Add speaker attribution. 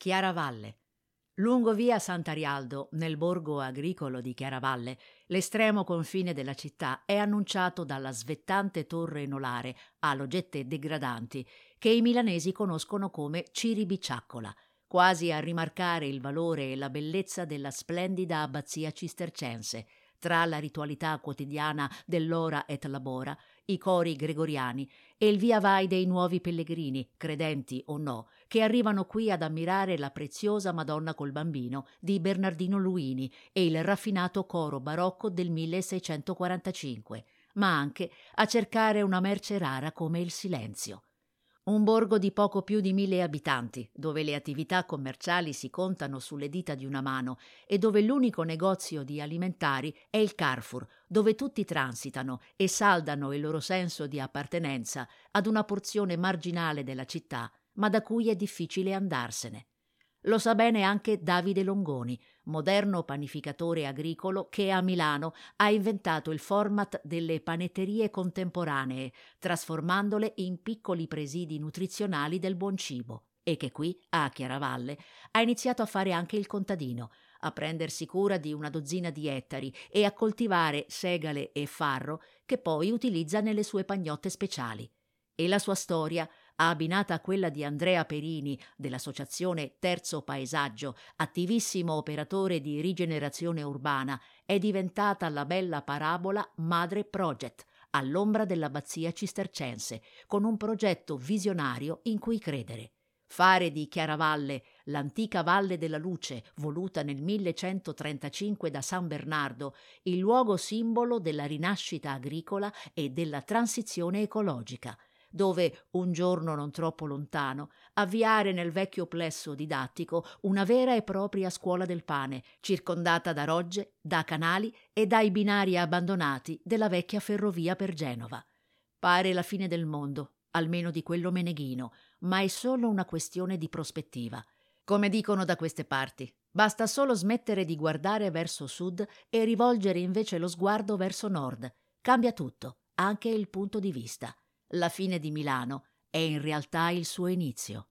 Speaker 1: Chiaravalle. Lungo via Sant'Arialdo, nel borgo agricolo di Chiaravalle, l'estremo confine della città è annunciato dalla svettante torre enolare a logette degradanti che i milanesi conoscono come Ciribiciaccola, quasi a rimarcare il valore e la bellezza della splendida abbazia cistercense, tra la ritualità quotidiana dell'ora et labora, i cori gregoriani e il via vai dei nuovi pellegrini, credenti o no, che arrivano qui ad ammirare la preziosa Madonna col bambino di Bernardino Luini e il raffinato coro barocco del 1645, ma anche a cercare una merce rara come il silenzio. Un borgo di poco più di mille abitanti, dove le attività commerciali si contano sulle dita di una mano e dove l'unico negozio di alimentari è il Carrefour, dove tutti transitano e saldano il loro senso di appartenenza ad una porzione marginale della città, ma da cui è difficile andarsene. Lo sa bene anche Davide Longoni, moderno panificatore agricolo che a Milano ha inventato il format delle panetterie contemporanee, trasformandole in piccoli presidi nutrizionali del buon cibo, e che qui, a Chiaravalle, ha iniziato a fare anche il contadino, a prendersi cura di una dozzina di ettari e a coltivare segale e farro che poi utilizza nelle sue pagnotte speciali. E la sua storia abbinata a quella di Andrea Perini dell'associazione Terzo Paesaggio, attivissimo operatore di rigenerazione urbana, è diventata la bella parabola Madre Project, all'ombra dell'abbazia cistercense, con un progetto visionario in cui credere. Fare di Chiaravalle l'antica Valle della Luce, voluta nel 1135 da San Bernardo, il luogo simbolo della rinascita agricola e della transizione ecologica – dove, un giorno non troppo lontano, avviare nel vecchio plesso didattico una vera e propria scuola del pane, circondata da rogge, da canali e dai binari abbandonati della vecchia ferrovia per Genova. Pare la fine del mondo, almeno di quello meneghino, ma è solo una questione di prospettiva. Come dicono da queste parti, basta solo smettere di guardare verso sud e rivolgere invece lo sguardo verso nord. Cambia tutto, anche il punto di vista. La fine di Milano è in realtà il suo inizio.